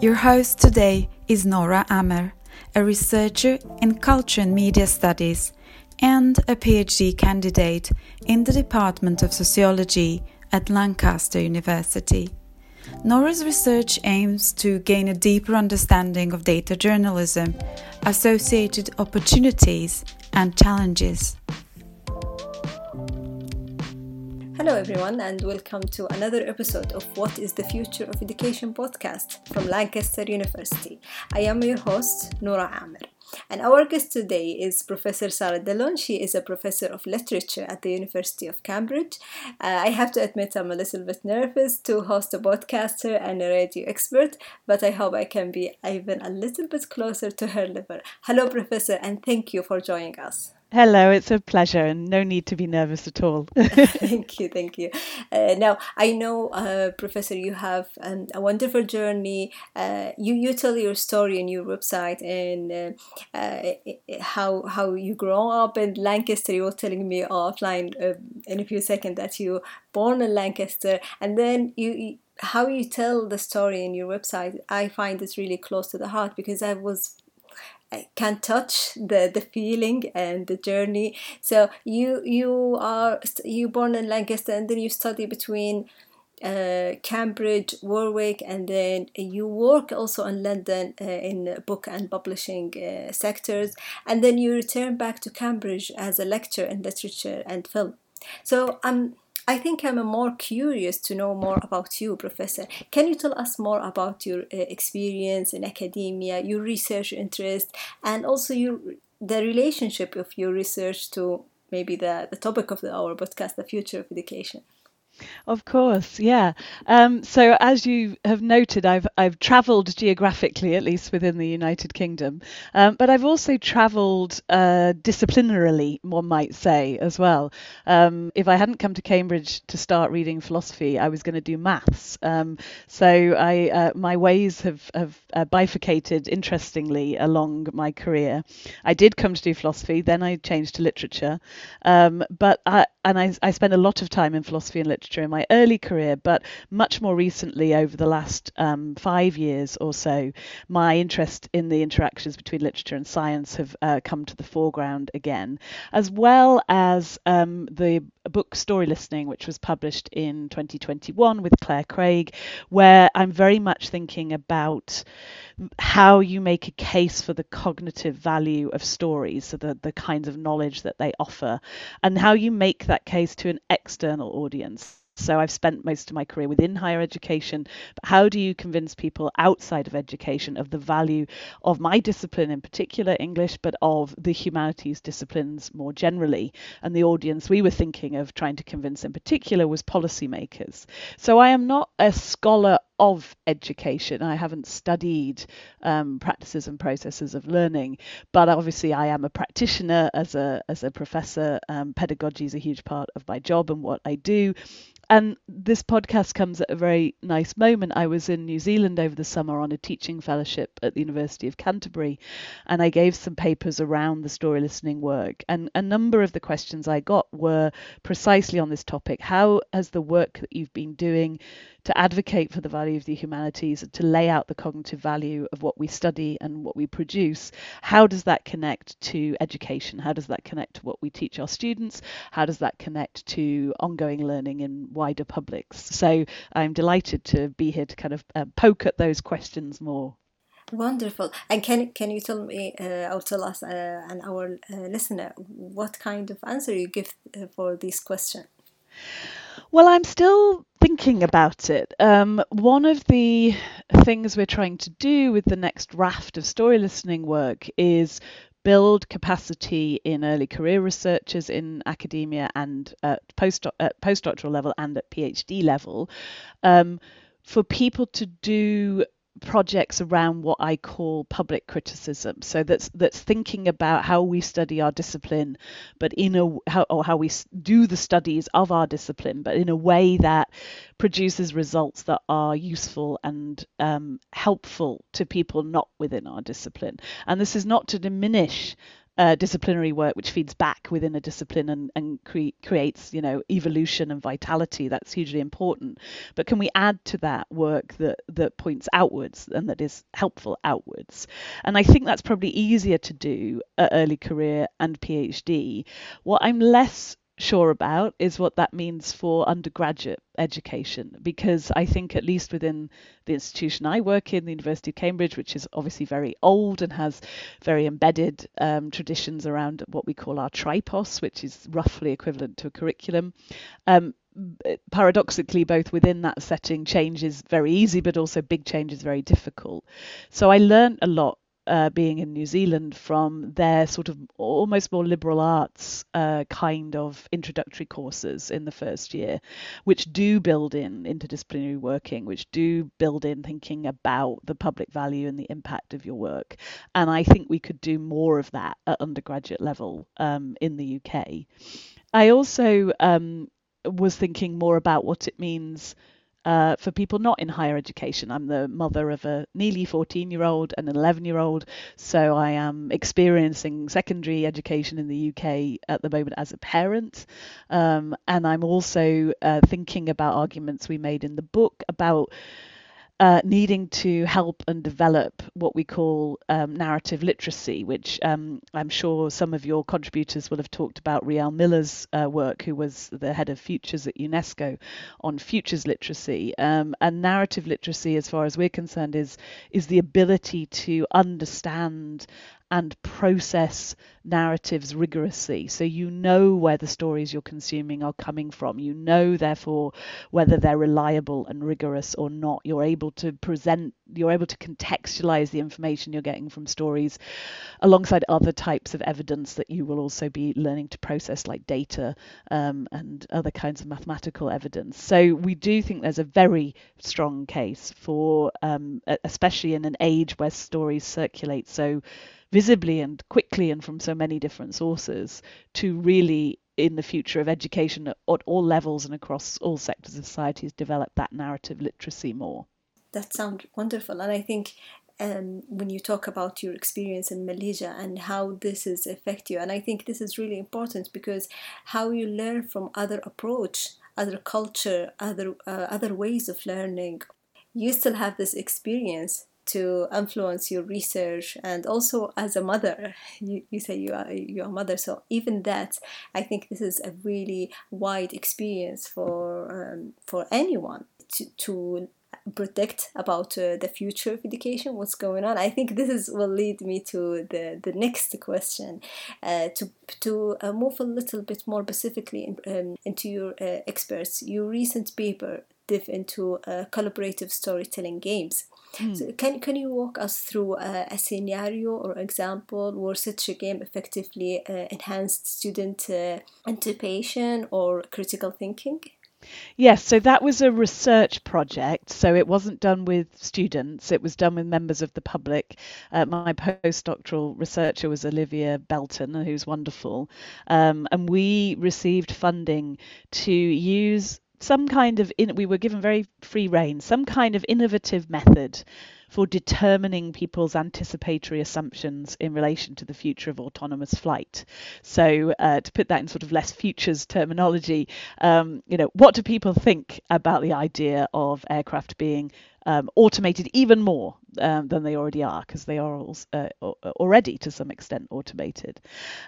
Your host today is Norah Amer, a researcher in culture and media studies and a PhD candidate in the Department of Sociology at Lancaster University. Norah's research aims to gain a deeper understanding of data journalism, associated opportunities, and challenges. Hello, everyone, and welcome to another episode of What is the Future of Education podcast from Lancaster University. I am your host, Norah Amer. And our guest today is Professor Sarah Dillon. She is a professor of literature at the University of Cambridge. Uh, I have to admit, I'm a little bit nervous to host a podcaster and a radio expert, but I hope I can be even a little bit closer to her level. Hello, Professor, and thank you for joining us. Hello, it's a pleasure, and no need to be nervous at all. thank you, thank you. Uh, now, I know, uh, Professor, you have um, a wonderful journey. Uh, you you tell your story in your website and uh, uh, how how you grow up in Lancaster. You were telling me offline uh, in a few seconds that you born in Lancaster, and then you how you tell the story in your website. I find it's really close to the heart because I was can touch the the feeling and the journey so you you are you born in lancaster and then you study between uh, Cambridge, Warwick, and then you work also in London uh, in book and publishing uh, sectors, and then you return back to Cambridge as a lecturer in literature and film. So I'm um, I think I'm more curious to know more about you, Professor. Can you tell us more about your uh, experience in academia, your research interest, and also your the relationship of your research to maybe the, the topic of the, our podcast, the future of education? Of course, yeah. Um, so as you have noted, I've I've travelled geographically, at least within the United Kingdom, um, but I've also travelled uh, disciplinarily, one might say, as well. Um, if I hadn't come to Cambridge to start reading philosophy, I was going to do maths. Um, so I uh, my ways have have uh, bifurcated interestingly along my career. I did come to do philosophy, then I changed to literature, um, but I, and I, I spent a lot of time in philosophy and literature in my early career, but much more recently, over the last um, five years or so, my interest in the interactions between literature and science have uh, come to the foreground again, as well as um, the book Storylistening, which was published in 2021 with Claire Craig, where I'm very much thinking about how you make a case for the cognitive value of stories, so the, the kinds of knowledge that they offer, and how you make that case to an external audience. So I've spent most of my career within higher education. But how do you convince people outside of education of the value of my discipline in particular, English, but of the humanities disciplines more generally? And the audience we were thinking of trying to convince in particular was policymakers. So I am not a scholar of education. I haven't studied um, practices and processes of learning, but obviously I am a practitioner as a as a professor. Um, pedagogy is a huge part of my job and what I do, and this podcast comes at a very nice moment. I was in New Zealand over the summer on a teaching fellowship at the University of Canterbury, and I gave some papers around the story listening work. And a number of the questions I got were precisely on this topic. How has the work that you've been doing to advocate for the value of the humanities to lay out the cognitive value of what we study and what we produce, how does that connect to education? How does that connect to what we teach our students? How does that connect to ongoing learning in wider publics? So I'm delighted to be here to kind of uh, poke at those questions more. Wonderful. And can can you tell me uh, or tell us uh, and our uh, listener what kind of answer you give uh, for this question? Well, I'm still thinking about it. Um, one of the things we're trying to do with the next raft of story listening work is build capacity in early career researchers in academia and at, post, at postdoctoral level and at PhD level um, for people to do projects around what I call public criticism. So that's that's thinking about how we study our discipline, but in a how or how we do the studies of our discipline, but in a way that produces results that are useful and um, helpful to people not within our discipline. And this is not to diminish uh, disciplinary work which feeds back within a discipline and, and cre- creates you know evolution and vitality that's hugely important. But can we add to that work that that points outwards and that is helpful outwards? And i think that's probably easier to do at early career and phd what i'm less sure about is what that means for undergraduate education because I think at least within the institution I work in, the University of Cambridge, which is obviously very old and has very embedded um, traditions around what we call our tripos, which is roughly equivalent to a curriculum. Um, paradoxically, both within that setting, change is very easy, but also big change is very difficult. So I learned a lot uh, being in New Zealand from their sort of almost more liberal arts uh, kind of introductory courses in the first year, which do build in interdisciplinary working, which do build in thinking about the public value and the impact of your work. And I think we could do more of that at undergraduate level um, in the UK. I also um, was thinking more about what it means uh, for people not in higher education. I'm the mother of a nearly 14 year old and an 11 year old, so I am experiencing secondary education in the UK at the moment as a parent. Um, and I'm also uh, thinking about arguments we made in the book about uh, needing to help and develop what we call um, narrative literacy, which um, I'm sure some of your contributors will have talked about. Riel Miller's uh, work, who was the head of futures at UNESCO, on futures literacy. Um, and narrative literacy, as far as we're concerned, is is the ability to understand and process narratives rigorously. So you know where the stories you're consuming are coming from. You know, therefore, whether they're reliable and rigorous or not. You're able to present, you're able to contextualize the information you're getting from stories alongside other types of evidence that you will also be learning to process, like data um, and other kinds of mathematical evidence. So we do think there's a very strong case for, um, especially in an age where stories circulate so visibly and quickly and from so many different sources to really in the future of education at, all levels and across all sectors of society develop that narrative literacy more. That sounds wonderful. And I think um, when you talk about your experience in Malaysia and how this has affect you, and I think this is really important because how you learn from other approach, other culture, other uh, other ways of learning, you still have this experience to influence your research and also as a mother you, you say you are you're a mother so even that i think this is a really wide experience for um, for anyone to, to predict about uh, the future of education what's going on i think this is will lead me to the the next question uh, to to uh, move a little bit more specifically in, um, into your uh, experts your recent paper dive into uh, collaborative storytelling games Mm. So can can you walk us through a, a, scenario or example where such a game effectively uh, enhanced student uh, anticipation or critical thinking? Yes, so that was a research project. So it wasn't done with students, it was done with members of the public. Uh, my postdoctoral researcher was Olivia Belton, who's wonderful. Um, and we received funding to use some kind of in, we were given very free reign, some kind of innovative method for determining people's anticipatory assumptions in relation to the future of autonomous flight. So, uh, to put that in sort of less futures terminology, um, you know, what do people think about the idea of aircraft being um, automated even more um, than they already are because they are all, uh, already to some extent automated.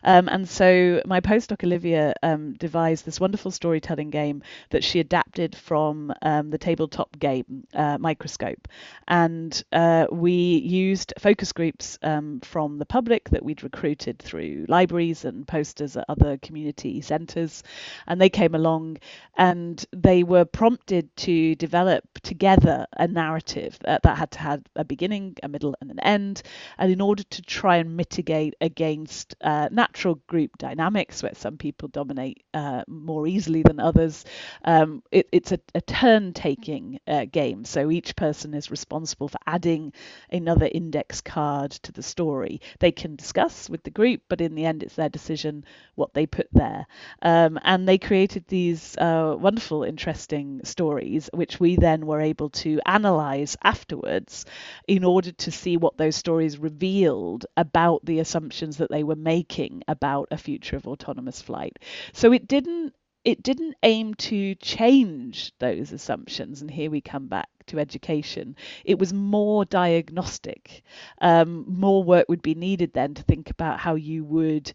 Um, and so my postdoc Olivia um, devised this wonderful storytelling game that she adapted from um, the tabletop game uh, Microscope, and uh, we used focus groups um, from the public that we'd recruited through libraries and posters at other community centres, and they came along and they were prompted to develop together a narrative that, that had to have a beginning, a middle, and an end. And in order to try and mitigate against uh, natural group dynamics, where some people dominate uh, more easily than others, um, it, it's a, a turn taking uh, game. So each person is responsible for adding another index card to the story. They can discuss with the group, but in the end, it's their decision what they put there. Um, and they created these uh, wonderful, interesting stories, which we then were able to analyze analyze afterwards in order to see what those stories revealed about the assumptions that they were making about a future of autonomous flight. So it didn't it didn't aim to change those assumptions, and here we come back to education. It was more diagnostic. Um, more work would be needed then to think about how you would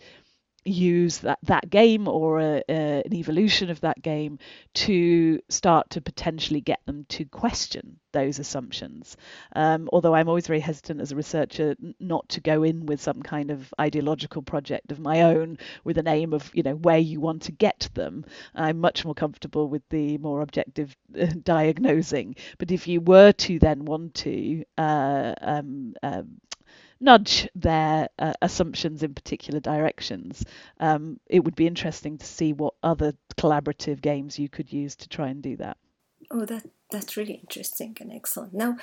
use that, that game or a, a, an evolution of that game to start to potentially get them to question those assumptions. Um, although I'm always very hesitant as a researcher not to go in with some kind of ideological project of my own with an aim of you know where you want to get them. I'm much more comfortable with the more objective uh, diagnosing. But if you were to then want to uh, um, um, nudge their uh, assumptions in particular directions. Um, it would be interesting to see what other collaborative games you could use to try and do that. Oh, that that's really interesting and excellent. Now,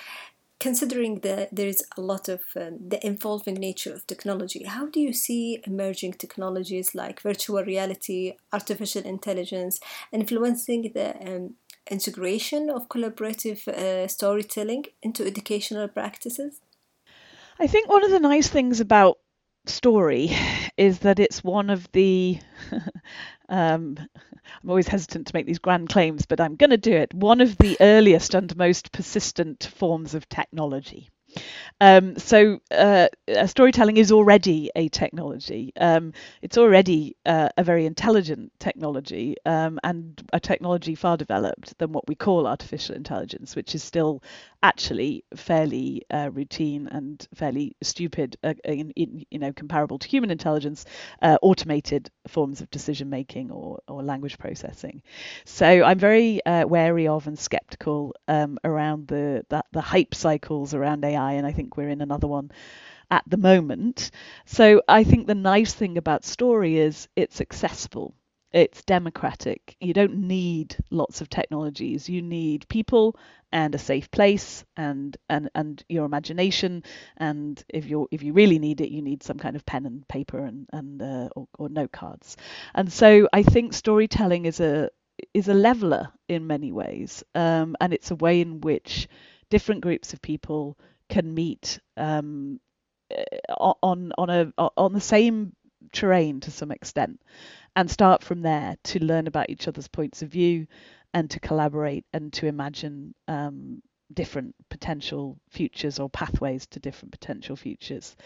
considering that there is a lot of uh, the evolving nature of technology, how do you see emerging technologies like virtual reality, artificial intelligence, influencing the um, integration of collaborative uh, storytelling into educational practices? I think one of the nice things about story is that it's one of the um, I'm always hesitant to make these grand claims, but I'm going to do it. One of the earliest and most persistent forms of technology. Um, so uh, uh, storytelling is already a technology. Um, it's already uh, a very intelligent technology um, and a technology far developed than what we call artificial intelligence, which is still actually fairly uh, routine and fairly stupid, uh, in, in, you know, comparable to human intelligence, uh, automated forms of decision making or, or language processing. So I'm very uh, wary of and skeptical um, around the that, the hype cycles around AI, and I think we're in another one at the moment. So I think the nice thing about story is it's accessible it's democratic. You don't need lots of technologies. You need people and a safe place and and and your imagination. And if you if you really need it, you need some kind of pen and paper and and uh, or, or note cards. And so I think storytelling is a is a leveler in many ways, um, and it's a way in which different groups of people can meet um, on on a on the same terrain to some extent and start from there to learn about each other's points of view and to collaborate and to imagine um, different potential futures or pathways to different potential futures.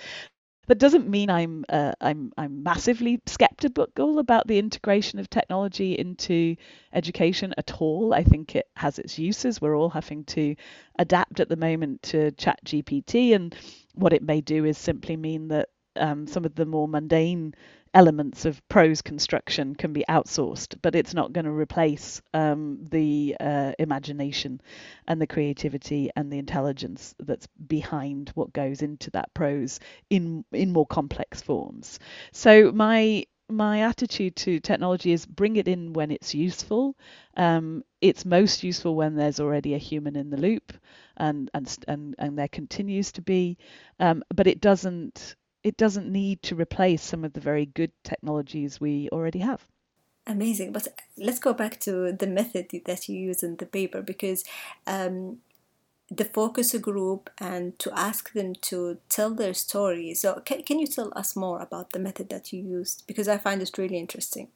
That doesn't mean I'm uh, I'm I'm massively skeptical about the integration of technology into education at all. I think it has its uses. We're all having to adapt at the moment to Chat GPT, and what it may do is simply mean that um, some of the more mundane elements of prose construction can be outsourced, but it's not going to replace um, the uh, imagination and the creativity and the intelligence that's behind what goes into that prose in in more complex forms. So my my attitude to technology is bring it in when it's useful. Um, it's most useful when there's already a human in the loop, and and and, and there continues to be, um, but it doesn't it doesn't need to replace some of the very good technologies we already have. Amazing. But let's go back to the method that you use in the paper because um, the focus group and to ask them to tell their story. So, can, can you tell us more about the method that you used? Because I find it really interesting.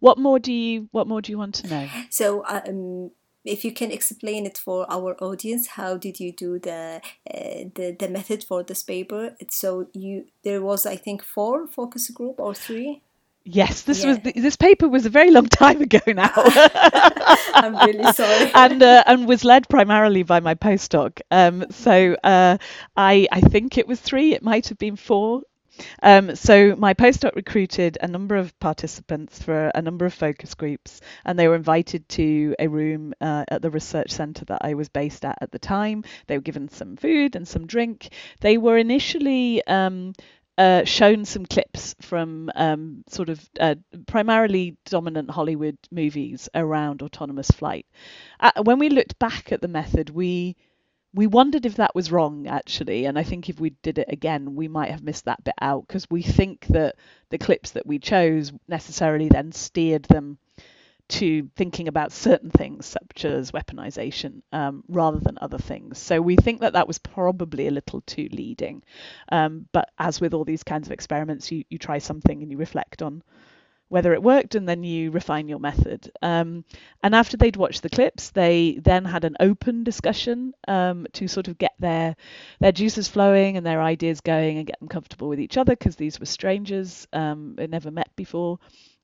What more do you What more do you want to know? So, um, if you can explain it for our audience how did you do the uh, the, the method for this paper so you there was i think four focus group or three Yes, this yeah. was this paper was a very long time ago now. I'm really sorry. and uh, and was led primarily by my postdoc. Um, so uh, I I think it was three. It might have been four. Um, so my postdoc recruited a number of participants for a number of focus groups, and they were invited to a room uh, at the research centre that I was based at at the time. They were given some food and some drink. They were initially um, uh, shown some clips from um, sort of uh, primarily dominant Hollywood movies around autonomous flight. Uh, when we looked back at the method, we we wondered if that was wrong actually and i think if we did it again we might have missed that bit out because we think that the clips that we chose necessarily then steered them to thinking about certain things such as weaponization um, rather than other things. So we think that that was probably a little too leading. Um, but as with all these kinds of experiments, you, you try something and you reflect on whether it worked and then you refine your method. Um, and after they'd watched the clips, they then had an open discussion um, to sort of get their their juices flowing and their ideas going and get them comfortable with each other because these were strangers, um, they never met before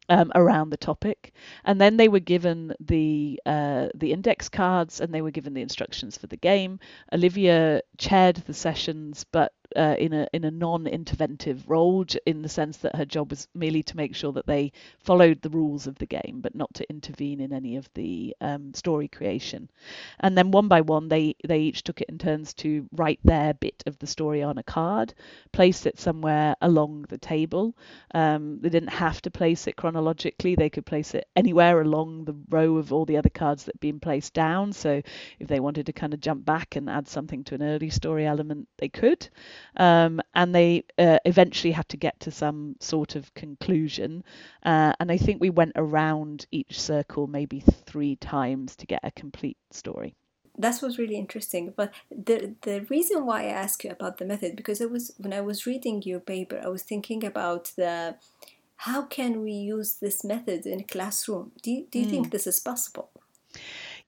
um, around the topic, and then they were given the uh, the index cards and they were given the instructions for the game. Olivia chaired the sessions, but uh, in a in a non-interventive role, in the sense that her job was merely to make sure that they followed the rules of the game, but not to intervene in any of the um, story creation. And then one by one, they they each took it in turns to write their bit of the story on a card, place it somewhere along the table. Um, they didn't have to place it chronologically; they could place it anywhere along the row of all the other cards that had been placed down. So if they wanted to kind of jump back and add something to an early story element, they could um, and they uh, eventually had to get to some sort of conclusion. Uh, and I think we went around each circle maybe three times to get a complete story. That was really interesting. But the the reason why I ask you about the method because it was when I was reading your paper, I was thinking about the how can we use this method in classroom? Do you, do you mm. think this is possible?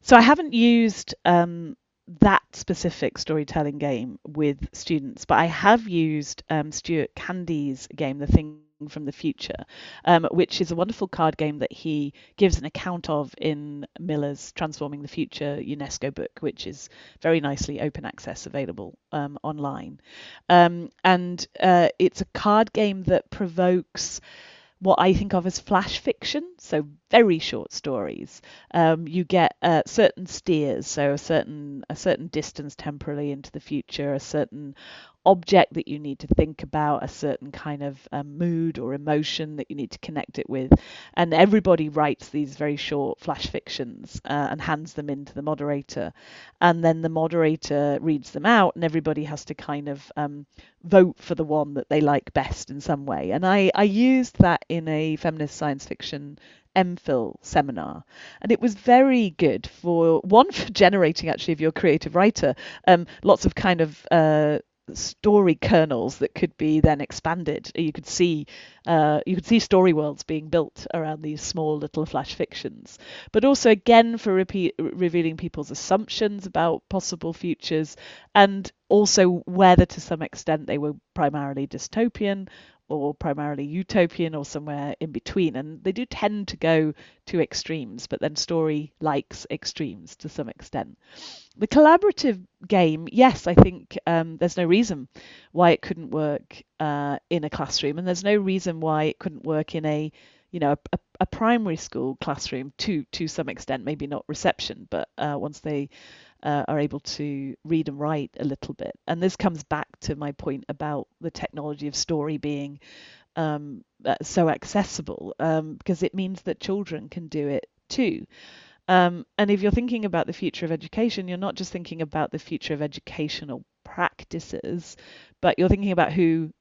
So I haven't used um, that specific storytelling game with students, but I have used um, Stuart Candy's game, The Thing from the Future, um, which is a wonderful card game that he gives an account of in Miller's Transforming the Future UNESCO book, which is very nicely open access available um, online. Um, and uh, it's a card game that provokes what I think of as flash fiction, so very short stories. Um, you get uh, certain steers, so a certain a certain distance temporally into the future, a certain object that you need to think about, a certain kind of um, mood or emotion that you need to connect it with. And everybody writes these very short flash fictions uh, and hands them in to the moderator. And then the moderator reads them out, and everybody has to kind of um, vote for the one that they like best in some way. And I, I used that in a feminist science fiction MPhil seminar, and it was very good for one for generating actually of your creative writer. Um, lots of kind of uh, story kernels that could be then expanded. You could see uh, you could see story worlds being built around these small little flash fictions, but also again for repeat, revealing people's assumptions about possible futures, and also whether to some extent they were primarily dystopian or primarily utopian or somewhere in between. And they do tend to go to extremes, but then story likes extremes to some extent. The collaborative game, yes, I think um, there's no reason why it couldn't work uh, in a classroom, and there's no reason why it couldn't work in a you know a, a primary school classroom to to some extent maybe not reception but uh, once they uh, are able to read and write a little bit. And this comes back to my point about the technology of story being um, uh, so accessible um, because it means that children can do it too. Um, and if you're thinking about the future of education, you're not just thinking about the future of educational practices, but you're thinking about who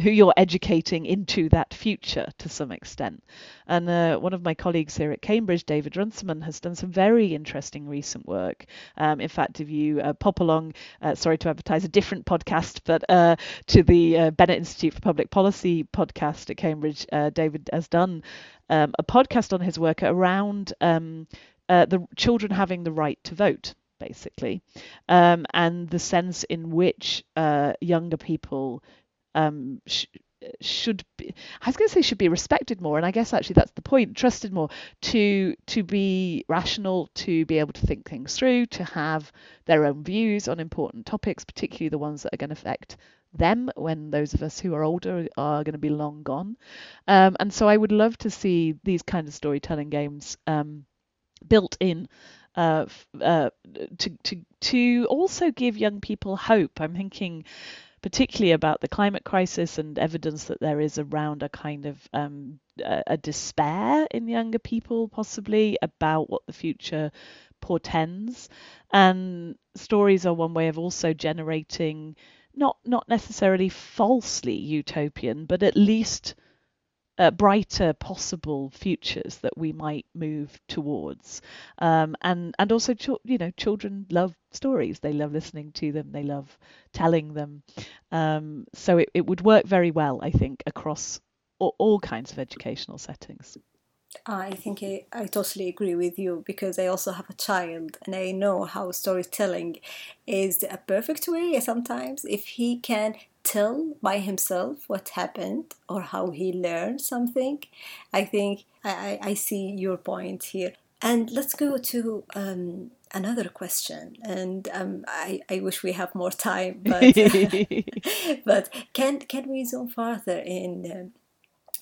who you're educating into that future to some extent. And uh, one of my colleagues here at Cambridge, David Runciman, has done some very interesting recent work. Um, in fact, if you uh, pop along, uh, sorry to advertise a different podcast, but uh, to the uh, Bennett Institute for Public Policy podcast at Cambridge, uh, David has done um, a podcast on his work around um, the children having the right to vote basically, um, and the sense in which uh, younger people um, sh- should be I was going to say should be respected more and I guess actually that's the point trusted more to to be rational to be able to think things through to have their own views on important topics particularly the ones that are going to affect them when those of us who are older are going to be long gone. Um, and so I would love to see these kind of storytelling games um, built in uh, uh, to to to also give young people hope. I'm thinking particularly about the climate crisis and evidence that there is around a kind of um, a, despair in younger people, possibly about what the future portends. And stories are one way of also generating not not necessarily falsely utopian, but at least uh, brighter possible futures that we might move towards. Um, and and also, you know, children love stories. They love listening to them. They love telling them. Um, so it, it would work very well, I think, across all, all kinds of educational settings. I think I, I totally agree with you because I also have a child and I know how storytelling is a perfect way sometimes if he can tell by himself what happened or how he learned something. I think I, I see your point here. And let's go to um, another question. And um, I, I wish we have more time, but, but can, can we zoom further in? Um,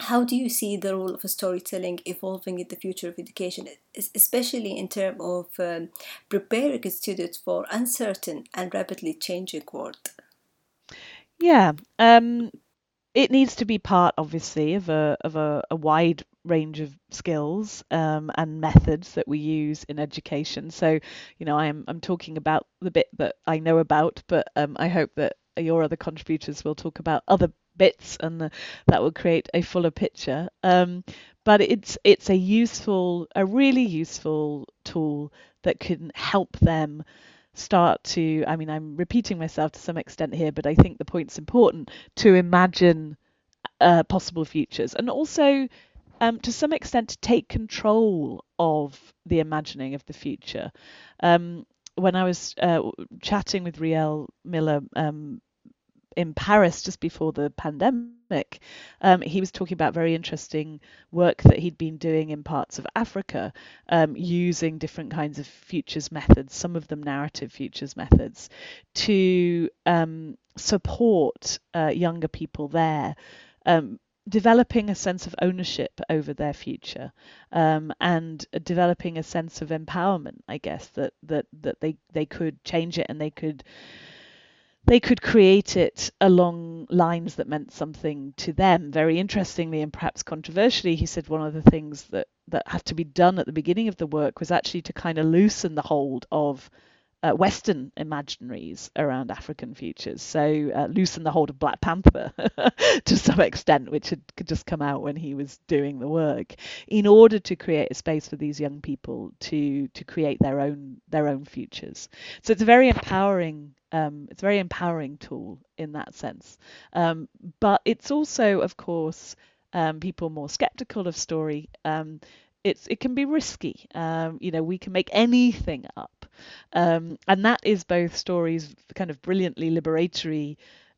how do you see the role of storytelling evolving in the future of education, especially in terms of um, preparing students for uncertain and rapidly changing world? Yeah, um, it needs to be part, obviously, of a of a, a wide range of skills um, and methods that we use in education. So, you know, I'm I'm talking about the bit that I know about, but um, I hope that your other contributors will talk about other bits, and the, that will create a fuller picture. Um, but it's it's a useful, a really useful tool that can help them start to. I mean, I'm repeating myself to some extent here, but I think the point's important to imagine uh, possible futures and also. Um, to some extent, to take control of the imagining of the future. Um, when I was uh, chatting with Riel Miller um, in Paris just before the pandemic, um, he was talking about very interesting work that he'd been doing in parts of Africa um, using different kinds of futures methods, some of them narrative futures methods, to um, support uh, younger people there. Um, developing a sense of ownership over their future um, and developing a sense of empowerment i guess that that that they they could change it and they could they could create it along lines that meant something to them. Very interestingly and perhaps controversially, he said one of the things that, that had to be done at the beginning of the work was actually to kind of loosen the hold of uh, Western imaginaries around African futures. So uh, loosen the hold of Black Panther to some extent, which had just come out when he was doing the work, in order to create a space for these young people to to create their own their own futures. So it's a very empowering um, it's a very empowering tool in that sense. Um, but it's also, of course, um, people more skeptical of story. Um, it's it can be risky. Um, you know, we can make anything up, um, and that is both stories kind of brilliantly liberatory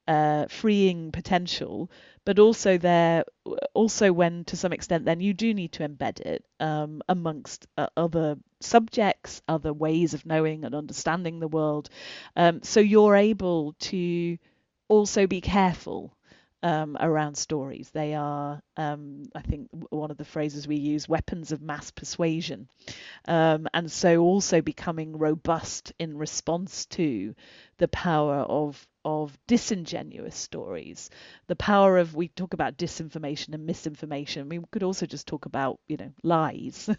uh, freeing potential, but also there, also when to some extent, then you do need to embed it um, amongst uh, other subjects, other ways of knowing and understanding the world. Um, so you're able to also be careful um, around stories. They are, um, I think, one of the phrases we use, weapons of mass persuasion. Um, and so also becoming robust in response to the power of of disingenuous stories. The power of we talk about disinformation and misinformation. We could also just talk about you know lies.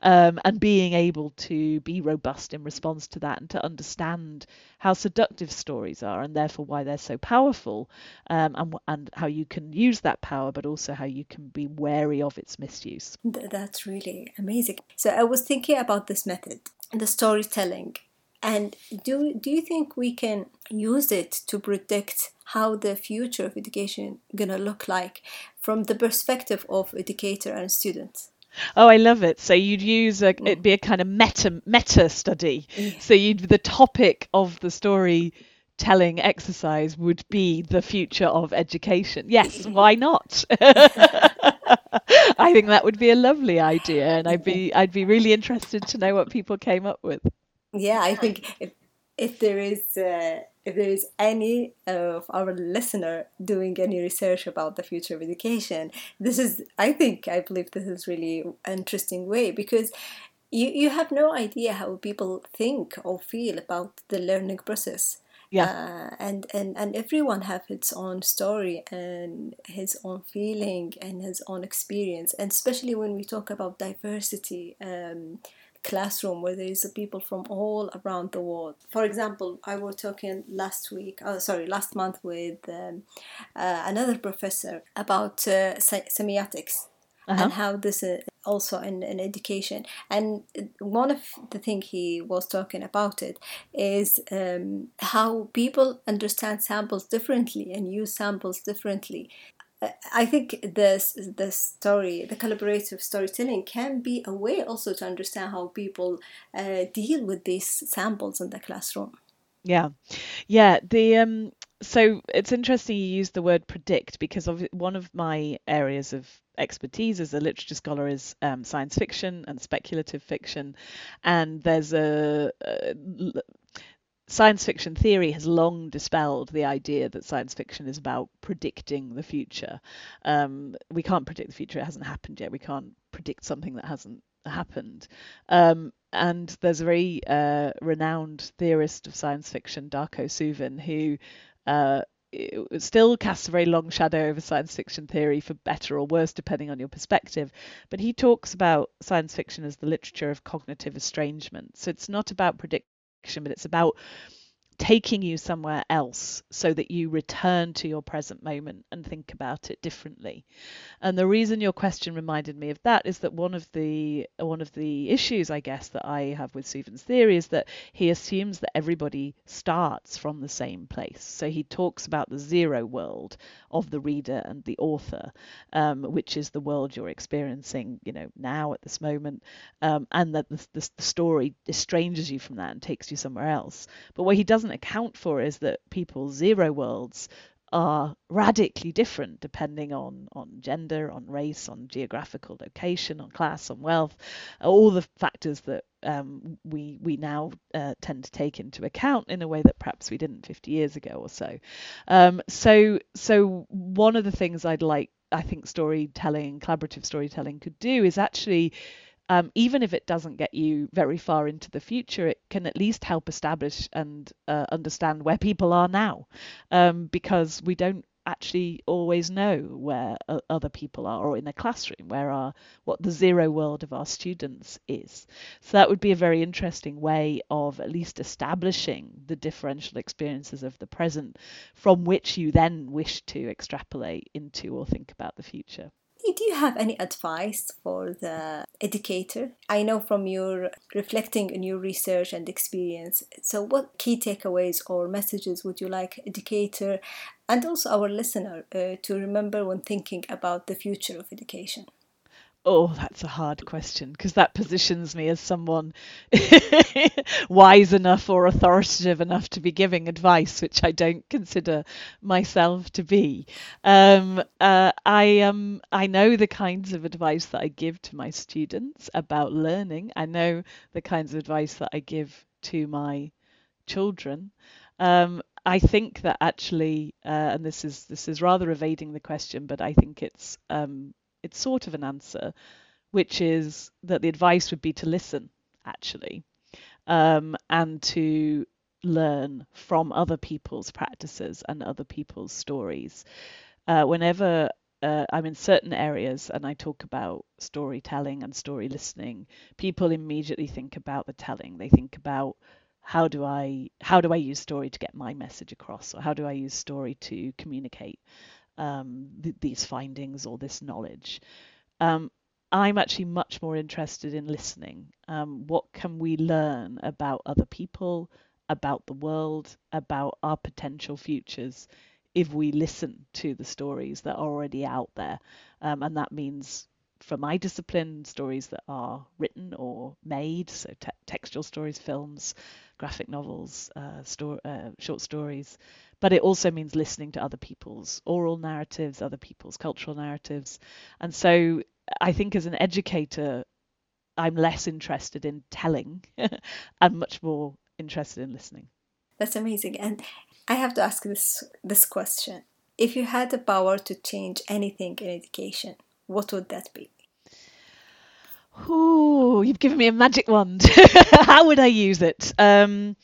Um, and being able to be robust in response to that and to understand how seductive stories are and therefore why they're so powerful um, and, and how you can use that power but also how you can be wary of its misuse. That's really amazing. So i was thinking about this method the storytelling and do, do you think we can use it to predict how the future of education gonna look like from the perspective of educator and students? Oh, I love it. So you'd use a, mm. it'd be a kind of meta meta study. Yeah. So you'd the topic of the story telling exercise would be the future of education. Yes, why not? I think that would be a lovely idea and I'd be I'd be really interested to know what people came up with yeah i think if, if there is uh, if there is any of our listener doing any research about the future of education this is i think i believe this is really interesting way because you, you have no idea how people think or feel about the learning process. Yeah. Uh, and, and and everyone have its own story and his own feeling and his own experience and especially when we talk about diversity um, classroom where there is people from all around the world. For example, I was talking last week, oh, sorry, last month with um, uh, another professor about uh, semiotics uh-huh. and how this is also in, in education. And one of the things he was talking about it is um, how people understand samples differently and use samples differently. I think this the story, the collaborative storytelling, can be a way also to understand how people uh, deal with these samples in the classroom. Yeah, yeah. The um, so it's interesting you use the word predict because of one of my areas of expertise as a literature scholar is um, science fiction and speculative fiction, and there's a, a science fiction theory has long dispelled the idea that science fiction is about predicting the future. Um, we can't predict the future; it hasn't happened yet. We can't predict something that hasn't happened. Um, and there's a very uh, renowned theorist of science fiction, Darko Suvin, who uh, still casts a very long shadow over science fiction theory for better or worse depending on your perspective but he talks about science fiction as the literature of cognitive estrangement so it's not about predict but it's about taking you somewhere else so that you return to your present moment and think about it differently. And the reason your question reminded me of that is that one of the one of the issues I guess that I have with Suvin's theory is that he assumes that everybody starts from the same place. So he talks about the zero world of the reader and the author, um, which is the world you're experiencing, you know, now at this moment, um, and that the, the, the story estranges you from that and takes you somewhere else. But what he doesn't doesn't account for is that people's zero worlds are radically different depending on, on gender, on race, on geographical location, on class, on wealth, all the factors that um, we we now uh, tend to take into account in a way that perhaps we didn't 50 years ago or so. Um, so so one of the things I'd like I think storytelling, collaborative storytelling could do is actually um, even if it doesn't get you very far into the future, it can at least help establish and uh, understand where people are now, um, because we don't actually always know where uh, other people are or in a classroom where our what the zero world of our students is. So that would be a very interesting way of at least establishing the differential experiences of the present from which you then wish to extrapolate into or think about the future do you have any advice for the educator? I know from your reflecting on your research and experience. So, what key takeaways or messages would you like educator and also our listener uh, to remember when thinking about the future of education? Oh, that's a hard question because that positions me as someone wise enough or authoritative enough to be giving advice, which I don't consider myself to be. Um, uh, I um, I know the kinds of advice that I give to my students about learning. I know the kinds of advice that I give to my children. Um, I think that actually, uh, and this is this is rather evading the question, but I think it's um, it's sort of an answer, which is that the advice would be to listen, actually, um, and to learn from other people's practices and other people's stories. Uh, whenever uh, I'm in certain areas and I talk about storytelling and story listening, people immediately think about the telling. They think about how do I how do I use story to get my message across, or how do I use story to communicate um, th- these findings or this knowledge. Um, I'm actually much more interested in listening. Um, what can we learn about other people, about the world, about our potential futures if we listen to the stories that are already out there? Um, and that means for my discipline, stories that are written or made, so te- textual stories, films, graphic novels, uh, sto- uh, short stories, but it also means listening to other people's oral narratives, other people's cultural narratives. And so I think as an educator, I'm less interested in telling and much more interested in listening. That's amazing. And I have to ask this this question. If you had the power to change anything in education, what would that be? Ooh, you've given me a magic wand. How would I use it? Um,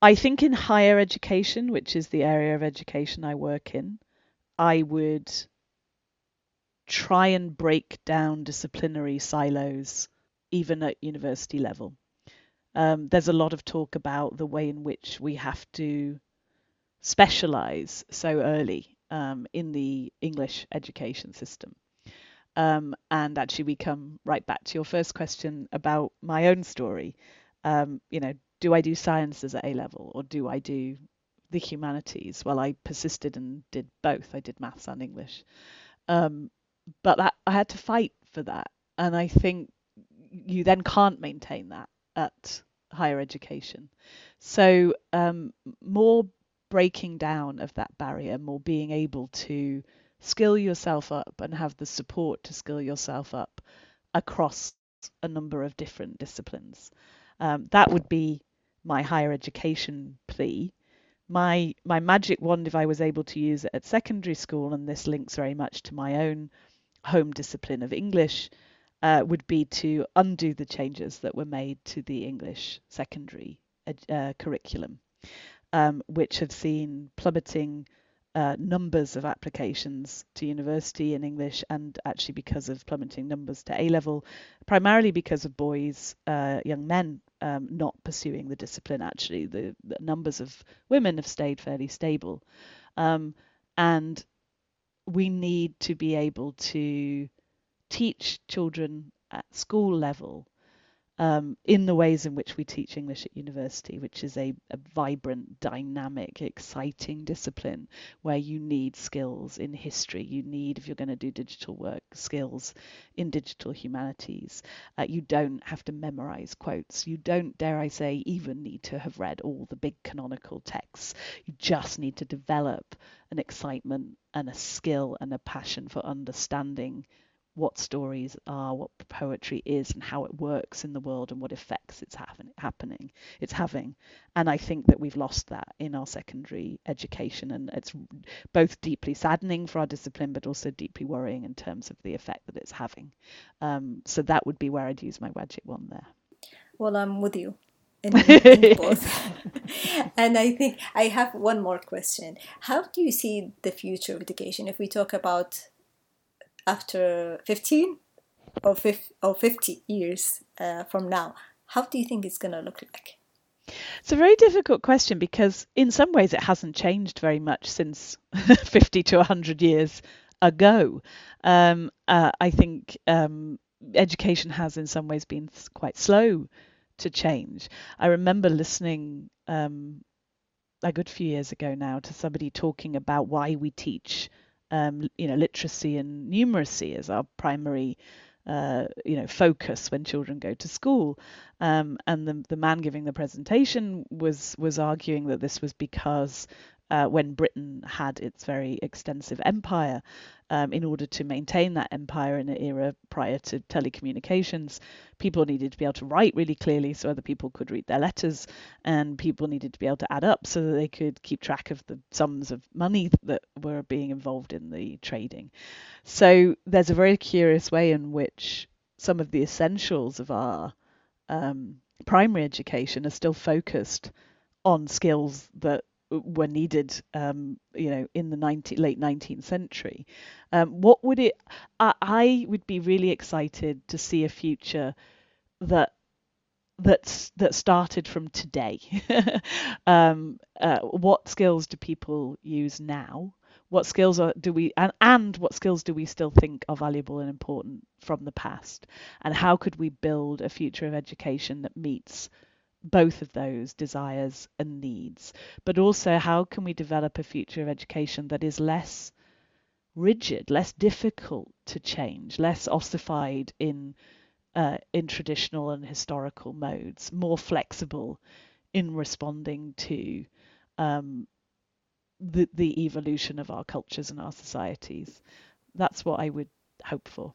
I think in higher education, which is the area of education I work in, I would try and break down disciplinary silos even at university level. Um, there's a lot of talk about the way in which we have to specialize so early um, in the English education system. Um, and actually, we come right back to your first question about my own story. Um, you know, do I do sciences at A level or do I do the humanities? Well, I persisted and did both. I did maths and English. Um, but that, I had to fight for that. And I think you then can't maintain that at higher education. So, um, more breaking down of that barrier, more being able to skill yourself up and have the support to skill yourself up across a number of different disciplines. Um, that would be my higher education plea. My my magic wand, if I was able to use it at secondary school, and this links very much to my own home discipline of English, uh, would be to undo the changes that were made to the English secondary uh, curriculum, um, which have seen plummeting uh, numbers of applications to university in English, and actually because of plummeting numbers to A level, primarily because of boys, uh, young men um, not pursuing the discipline. Actually, the, the, numbers of women have stayed fairly stable, um, and we need to be able to teach children at school level um, in the ways in which we teach English at university, which is a, a, vibrant, dynamic, exciting discipline where you need skills in history. You need, if you're going to do digital work, skills in digital humanities. Uh, you don't have to memorize quotes. You don't, dare I say, even need to have read all the big canonical texts. You just need to develop an excitement and a skill and a passion for understanding what stories are, what poetry is, and how it works in the world, and what effects it's happen- happening, it's having. And I think that we've lost that in our secondary education, and it's both deeply saddening for our discipline, but also deeply worrying in terms of the effect that it's having. Um, so that would be where I'd use my magic wand there. Well, I'm with you. In, in both. and I think I have one more question. How do you see the future of education if we talk about after 15 or 50, or 50 years uh, from now, how do you think it's going to look like? It's a very difficult question because, in some ways, it hasn't changed very much since 50 to 100 years ago. Um, uh, I think um, education has, in some ways, been quite slow to change. I remember listening um, a good few years ago now to somebody talking about why we teach um, you know, literacy and numeracy as our primary uh, you know focus when children go to school. Um, and the the man giving the presentation was was arguing that this was because uh, when Britain had its very extensive empire, um, in order to maintain that empire in an era prior to telecommunications, people needed to be able to write really clearly so other people could read their letters, and people needed to be able to add up so that they could keep track of the sums of money that were being involved in the trading. So there's a very curious way in which some of the essentials of our um, primary education are still focused on skills that were needed, um, you know, in the 19, late 19th century. Um, what would it? I, I, would be really excited to see a future that that's that started from today. um, uh, what skills do people use now? What skills are, do we and, and what skills do we still think are valuable and important from the past? And how could we build a future of education that meets both of those desires and needs, but also how can we develop a future of education that is less rigid, less difficult to change, less ossified in uh, in traditional and historical modes, more flexible in responding to um, the the evolution of our cultures and our societies. That's what I would hope for.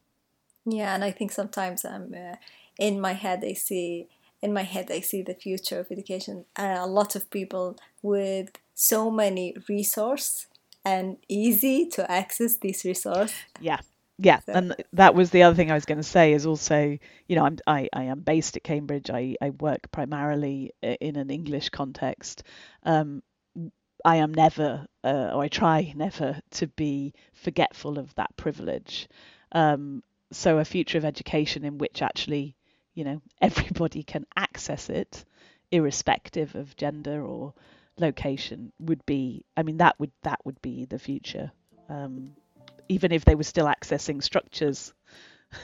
Yeah, and I think sometimes I'm uh, in my head I see in my head I see the future of education and a lot of people with so many resource and easy to access these resource. Yeah. Yeah, so. and that was the other thing I was going to say is also, you know, I'm I, I am based at Cambridge. I, I work primarily in an English context. Um, I am never, uh, or I try never, to be forgetful of that privilege. Um, so a future of education in which actually you know everybody can access it irrespective of gender or location would be i mean that would that would be the future um, even if they were still accessing structures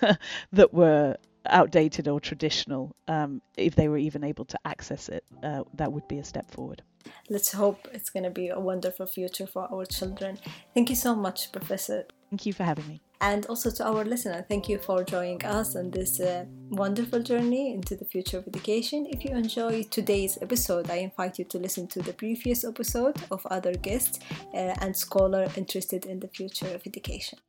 that were outdated or traditional, um, if they were even able to access it, uh, that would be a step forward. Let's hope it's going to be a wonderful future for our children. Thank you so much, Professor. Thank you for having me. And also to our listener, thank you for joining us on this uh, wonderful journey into the future of education. If you enjoy today's episode, I invite you to listen to the previous episode of other guests uh, and scholar interested in the future of education.